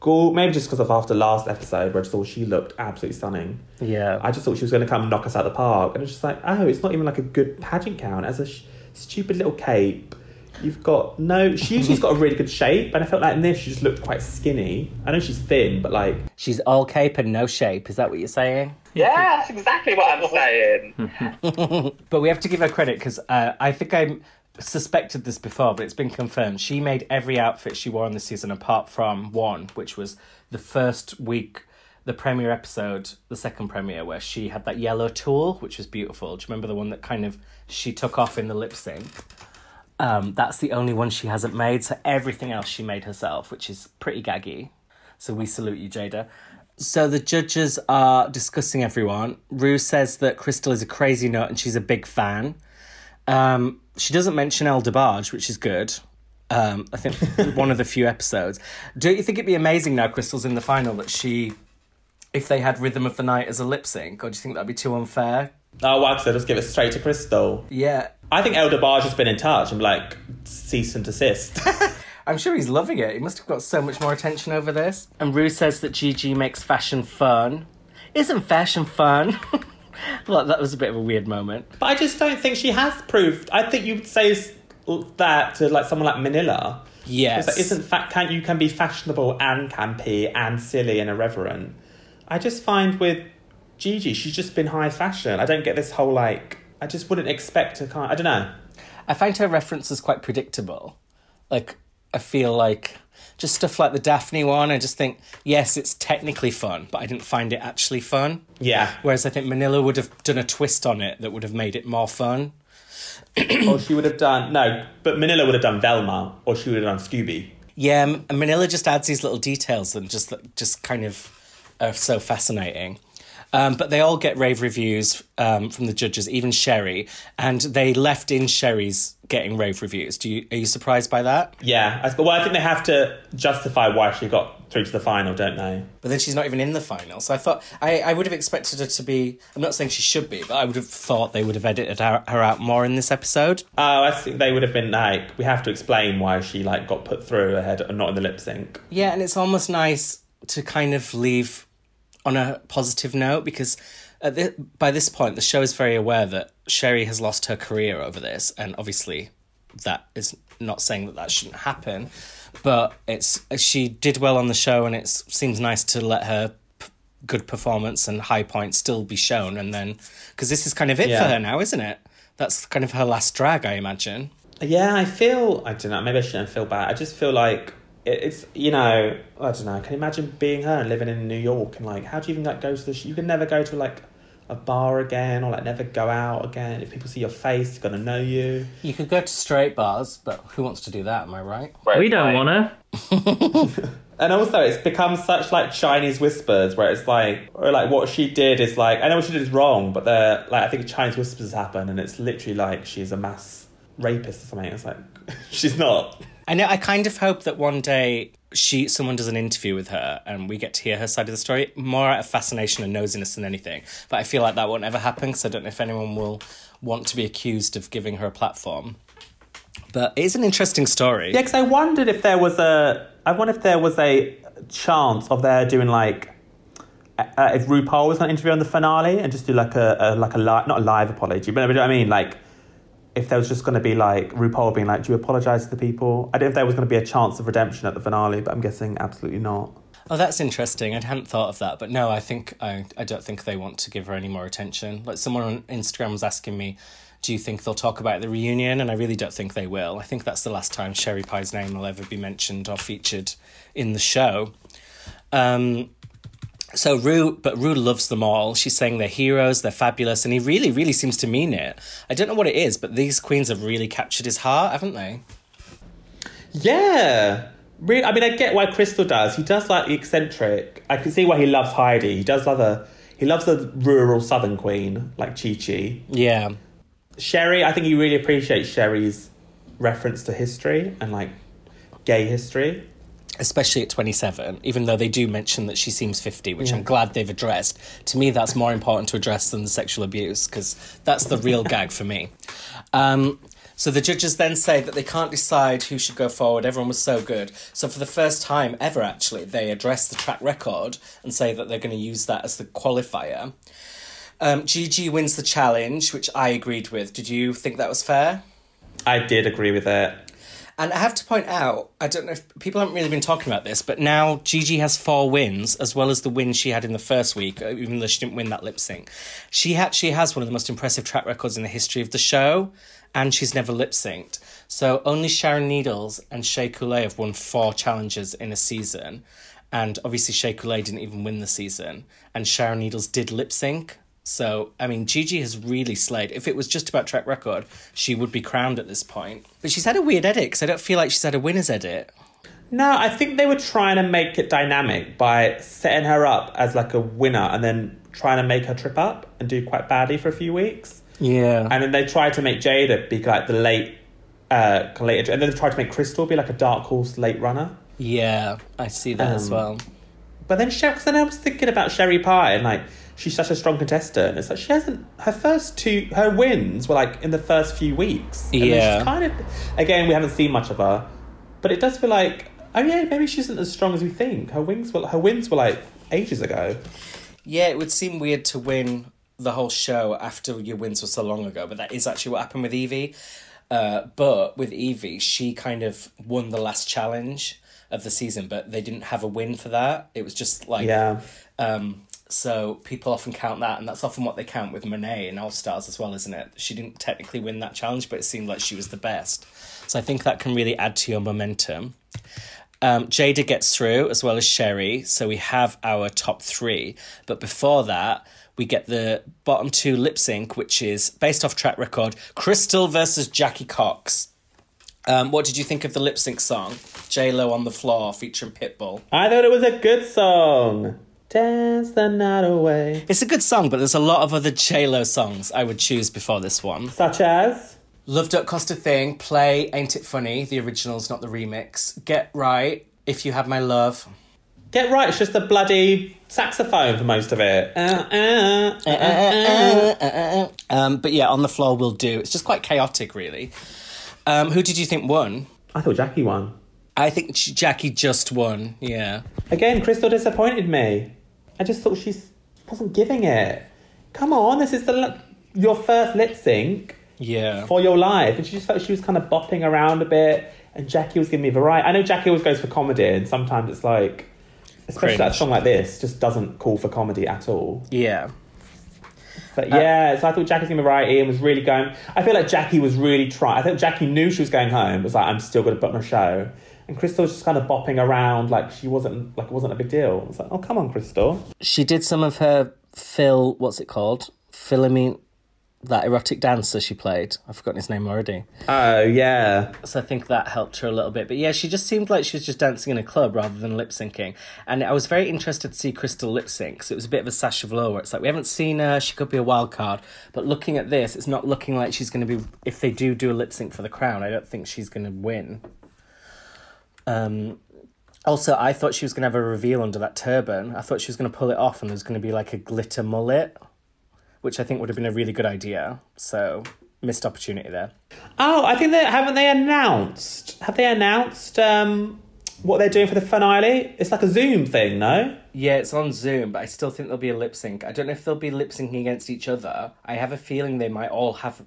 Go maybe just because of after last episode where I just thought she looked absolutely stunning. Yeah, I just thought she was going to come and knock us out of the park. And it's just like, oh, it's not even like a good pageant gown. As a sh- stupid little cape, you've got no. She ussually's got a really good shape, and I felt like in this she just looked quite skinny. I know she's thin, but like, she's all cape and no shape. Is that what you're saying? yeah, that's exactly what I'm saying. (laughs) But we have to give her credit because uh, I think I suspected this before, but it's been confirmed. She made every outfit she wore in the season apart from one, which was the first week, the premiere episode, the second premiere, where she had that yellow tulle, which was beautiful. Do you remember the one that kind of she took off in the lip sync? Um, that's the only one she hasn't made. So everything else she made herself, which is pretty gaggy. So we salute you, Jaida. So the judges are discussing everyone. Rue says that Crystal is a crazy nut and she's a big fan. Um, she doesn't mention El DeBarge, which is good. Um, I think (laughs) one of the few episodes. Don't you think it'd be amazing now Crystal's in the final that she, if they had Rhythm of the Night as a lip sync, or do you think that'd be too unfair? Oh, why? So just give it straight to Crystal. Yeah, I think El DeBarge has been in touch and like cease and desist. (laughs) I'm sure he's loving it. He must have got so much more attention over this. And Rue says that Gigi makes fashion fun. Isn't fashion fun? (laughs) well, that was a bit of a weird moment. but I just don't think she has proved. I think you would say that to like someone like Manila. Yes. Like, isn't fa- can you can be fashionable and campy and silly and irreverent. I just find with Gigi, she's just been high fashion. I don't get this whole like. I just wouldn't expect to kind. I don't know. I find her references quite predictable. Like, I feel like just stuff like the Daphne one, I just think, yes, it's technically fun, but I didn't find it actually fun. Yeah. Whereas I think Manila would have done a twist on it that would have made it more fun. (clears throat) or she would have done no, but Manila would have done Velma, or she would have done Scooby. Yeah, M- Manila just adds these little details and just just kind of are so fascinating. Um, but they all get rave reviews um, from the judges, even Sherry, and they left in Sherry's getting rave reviews. Do you are you surprised by that? Yeah, I, well, I think they have to justify why she got through to the final, don't they? But then she's not even in the final. So I thought I, I would have expected her to be. I'm not saying she should be, but I would have thought they would have edited her, her out more in this episode. Oh, I think they would have been like, we have to explain why she like got put through ahead and not in the lip sync. Yeah, and it's almost nice to kind of leave on a positive note because by this point, the show is very aware that Sherry has lost her career over this, and obviously, that is not saying that that shouldn't happen. But it's she did well on the show, and it seems nice to let her p- good performance and high points still be shown, and then because this is kind of it Yeah. for her now, isn't it? That's kind of her last drag, I imagine. Yeah, I feel I don't know. Maybe I shouldn't feel bad. I just feel like it's you know I don't know. Can you imagine being her and living in New York and like how do you even like go to the? Sh- you can never go to like a bar again or like never go out again. If people see your face, they're gonna know you. You could go to straight bars, but who wants to do that? Am I right? We don't want to. (laughs) And also, it's become such like Chinese whispers where it's like, or like what she did is like, I know what she did is wrong, but they're like, I think Chinese whispers happen, and it's literally like she's a mass rapist or something. It's like (laughs) she's not. I know. I kind of hope that one day she, someone does an interview with her, and we get to hear her side of the story more out of fascination and nosiness than anything. But I feel like that won't ever happen because I don't know if anyone will want to be accused of giving her a platform. But it is an interesting story. Yeah, because I wondered if there was a. I wonder if there was a chance of there doing like. Uh, if RuPaul was going to interview on the finale and just do like a, a like a li- not a live apology, but you know what I mean, like if there was just going to be like RuPaul being like, "Do you apologize to the people?" I don't know if there was going to be a chance of redemption at the finale, but I'm guessing absolutely not. Oh, that's interesting. I hadn't thought of that, but no, I think I, I don't think they want to give her any more attention. Like someone on Instagram was asking me, "Do you think they'll talk about the reunion?" And I really don't think they will. I think that's the last time Sherry Pie's name will ever be mentioned or featured in the show. Um, so Rue, but Rue loves them all. She's saying they're heroes, they're fabulous, and he really, really seems to mean it. I don't know what it is, but these queens have really captured his heart, haven't they? Yeah. Really, I mean, I get why Crystal does. He does like the eccentric. I can see why he loves Heidi. He does love a. He loves the rural Southern queen like Chi Chi. Yeah. Sherry, I think he really appreciates Sherry's reference to history and like gay history. Especially at 27, even though they do mention that she seems 50, which I'm glad they've addressed. To me, that's more important to address than the sexual abuse, because that's the real gag for me. Um, so the judges then say that they can't decide who should go forward. Everyone was so good. So for the first time ever, actually, they address the track record and say that they're going to use that as the qualifier. Um, Gigi wins the challenge, which I agreed with. Did you think that was fair? I did agree with it. And I have to point out, I don't know if people haven't really been talking about this, but now Gigi has four wins, as well as the win she had in the first week, uh, even though she didn't win that lip sync. She actually has one of the most impressive track records in the history of the show, and she's never lip synced. So only Sharon Needles and Shea Coulee have won four challenges in a season. And obviously, Shea Coulee didn't even win the season, and Sharon Needles did lip sync. So, I mean, Gigi has really slayed. If it was just about track record, she would be crowned at this point. But she's had a weird edit because I don't feel like she's had a winner's edit. No, I think they were trying to make it dynamic by setting her up as like a winner and then trying to make her trip up and do quite badly for a few weeks. Yeah. And then they tried to make Jaida be like the late, uh, later, and then they tried to make Crystal be like a dark horse late runner. yeah, I see that as Um, well. But then, because then I was thinking about Sherry Pie and like she's such a strong contestant. It's like she hasn't her first two her wins were like in the first few weeks. And Yeah. she's kind of again we haven't seen much of her, but it does feel like oh yeah maybe she isn't as strong as we think. Her wins were her wins were like ages ago. Yeah, it would seem weird to win the whole show after your wins were so long ago, but that is actually what happened with Yvie. Uh, but with Yvie, she kind of won the last challenge of the season, but they didn't have a win for that. It was just like Yeah. Um, so people often count that, and that's often what they count with Monet in All Stars as well, isn't it? She didn't technically win that challenge, but it seemed like she was the best. So I think that can really add to your momentum. Um, Jaida gets through as well as Sherry, so we have our top three. But before that, we get the bottom two lip sync, which is based off track record Crystal versus Jackie Cox. Um, what did you think of the lip sync song? J Lo on the floor featuring Pitbull. I thought it was a good song. Dance the night away. It's a good song, but there's a lot of other J Lo songs I would choose before this one. Such as Love Don't Cost a Thing, Play Ain't It Funny, the original's not the remix. Get Right, If You Have My Love. Get Right, it's just a bloody saxophone for most of it. Uh, uh, uh, uh, uh. Um, but yeah, On the Floor will do. It's just quite chaotic, really. Um, who did you think won? I thought Jackie won. I think Jackie just won, yeah. Again, Crystal disappointed me. I just thought she wasn't giving it. come on, this is the your first lip sync Yeah. for your life. And she just felt she was kind of bopping around a bit. And Jackie was giving me variety. I know Jackie always goes for comedy, and sometimes it's like, especially Cringe. that song like this, just doesn't call for comedy at all. Yeah. But uh, yeah, so I thought Jackie's giving me variety and was really going. I feel like Jackie was really trying. I think Jackie knew she was going home. It was like, I'm still going to put on a show. And Crystal was just kind of bopping around like she wasn't like it wasn't a big deal. I was like, oh come on, Crystal. She did some of her Phil, what's it called? Philomene, that erotic dancer she played. I've forgotten his name already. Oh yeah. So I think that helped her a little bit. But yeah, she just seemed like she was just dancing in a club rather than lip syncing. And I was very interested to see Crystal lip sync. So it was a bit of a Sasha Velour where it's like, we haven't seen her, she could be a wild card. But looking at this, it's not looking like she's going to be, if they do do a lip sync for the crown, I don't think she's going to win. Um, also, I thought she was going to have a reveal under that turban. I thought she was going to pull it off and there's going to be like a glitter mullet, which I think would have been a really good idea. So, missed opportunity there. Oh, I think that haven't they announced. Have they announced um what they're doing for the finale? It's like a Zoom thing, no? Yeah, it's on Zoom, but I still think there'll be a lip sync. I don't know if they'll be lip syncing against each other. I have a feeling they might all have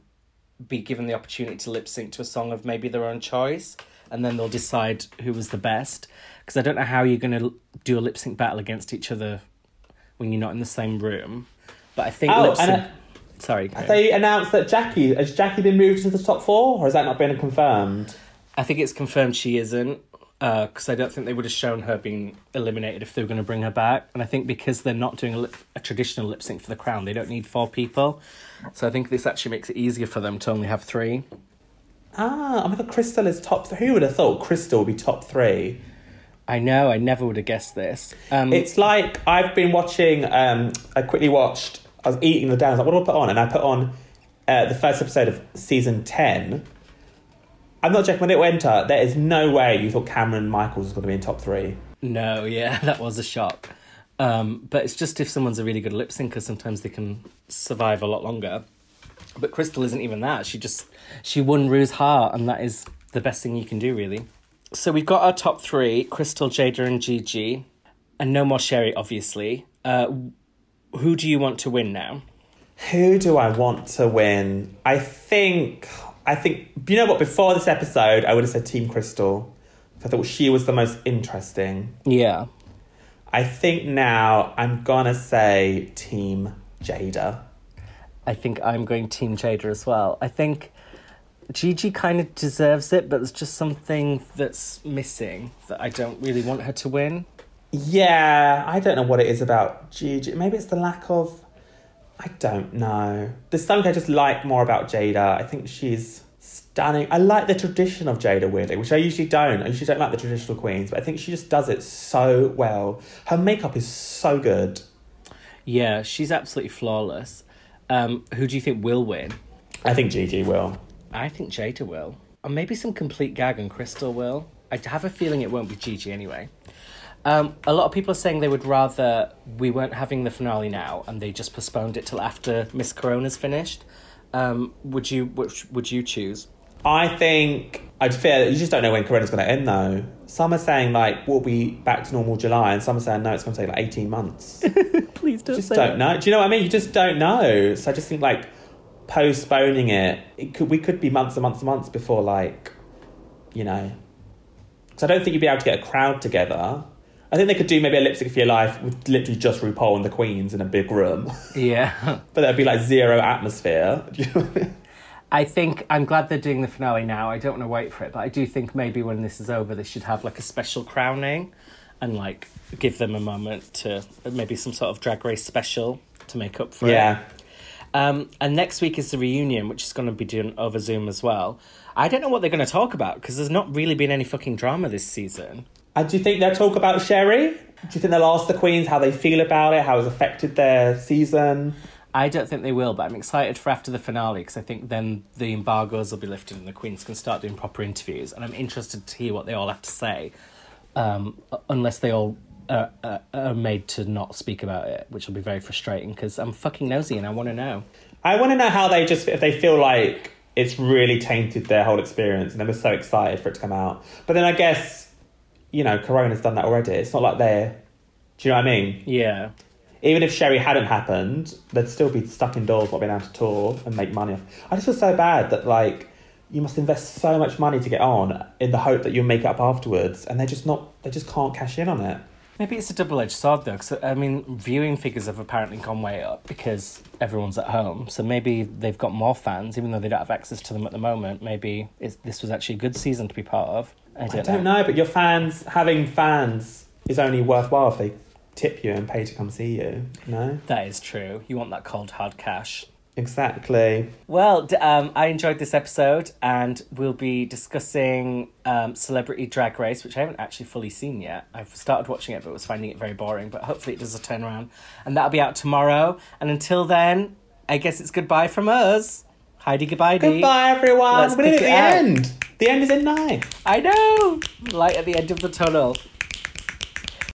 be given the opportunity to lip sync to a song of maybe their own choice, and then they'll decide who was the best. Because I don't know how you're going to do a lip sync battle against each other when you're not in the same room. But I think Oh, lip sync. uh, Sorry, Graham. They announced that Jackie has Jackie been moved into the top four, or has that not been confirmed? I think it's confirmed she isn't. Because I don't think they would have shown her being eliminated if they were going to bring her back. And I think because they're not doing a, lip, a traditional lip sync for the crown, they don't need four people. So I think this actually makes it easier for them to only have three. Ah, oh my god, Crystal is top. Th- Who would have thought Crystal would be top three? I know, I never would have guessed this. Um, It's like I've been watching. Um, I quickly watched. I was eating the day. I was like, "What do I put on?" And I put on uh, the first episode of season ten. I'm not joking. When it went up, there is no way you thought Kameron Michaels was going to be in top three. No, yeah, (laughs) that was a shock. Um, but it's just if someone's a really good lip syncer, sometimes they can survive a lot longer. But Crystal isn't even that. She just she won Rue's heart, and that is the best thing you can do, really. So we've got our top three: Crystal, Jaida, and Gigi, and no more Sherry, obviously. Uh, who do you want to win now? Who do I want to win? I think. I think. You know what? Before this episode, I would have said Team Crystal. I thought she was the most interesting. Yeah, I think now I'm gonna say Team Jaida. I think I'm going Team Jaida as well. I think Gigi kind of deserves it, but there's just something that's missing that I don't really want her to win. Yeah, I don't know what it is about Gigi. Maybe it's the lack of. I don't know. There's something I just like more about Jaida. I think she's stunning. I like the tradition of Jaida weirdly, which I usually don't. I usually don't like the traditional queens, but I think she just does it so well. Her makeup is so good. Yeah, she's absolutely flawless. Um, who do you think will win? I think Gigi will. I think Jaida will. Or maybe some complete gag and Crystal will. I have a feeling it won't be Gigi anyway. Um, a lot of people are saying they would rather we weren't having the finale now and they just postponed it till after Miss Corona's finished. Um, would you which would you choose? I think I'd fear that you just don't know when Corona's going to end though. Some are saying like we'll be back to normal July, and some are saying no, it's going to take like eighteen months. (laughs) Please don't just don't know. Do you know what I mean? You just don't know. So I just think like postponing it, it could we could be months and months and months before like, you know, because I don't think you'd be able to get a crowd together. I think they could do maybe a lipstick for your life with literally just RuPaul and the Queens in a big room, Yeah. (laughs) but there'd be like zero atmosphere. (laughs) Do you know what I mean? I think I'm glad they're doing the finale now. I don't want to wait for it, but I do think maybe when this is over, they should have like a special crowning and like give them a moment to maybe some sort of drag race special to make up for it. Yeah. Um, and next week is the reunion, which is going to be done over Zoom as well. I don't know what they're going to talk about because there's not really been any fucking drama this season. And do you think they'll talk about Sherry? Do you think they'll ask the Queens how they feel about it, how it's affected their season? I don't think they will, but I'm excited for after the finale because I think then the embargoes will be lifted and the queens can start doing proper interviews. And I'm interested to hear what they all have to say, um, unless they all uh, uh, are made to not speak about it, which will be very frustrating because I'm fucking nosy and I want to know. I want to know how they just if they feel like it's really tainted their whole experience and they were so excited for it to come out. But then I guess, you know, Corona's done that already. It's not like they're. Do you know what I mean? Yeah. Even if Sherry hadn't happened, they'd still be stuck indoors, not being able to tour and make money off. I just feel so bad that like you must invest so much money to get on in the hope that you'll make it up afterwards, and they're just not. They just can't cash in on it. Maybe it's a double edged sword though, because I mean, viewing figures have apparently gone way up because everyone's at home. So maybe they've got more fans, even though they don't have access to them at the moment. Maybe it's, this was actually a good season to be part of. I don't, I don't know, but your fans having fans is only worthwhile if they tip you and pay to come see you. No, That is true. You want that cold hard cash. exactly. Well, d- um, I enjoyed this episode, and we'll be discussing um, Celebrity Drag Race, which I haven't actually fully seen yet. I've started watching it, but was finding it very boring. But hopefully, it does a turnaround, and that'll be out tomorrow. And until then, I guess it's goodbye from us. Heidi, goodbye, Dee. Goodbye, everyone. Let's We're at the out. end. The end is in nine. I know. Light at the end of the tunnel.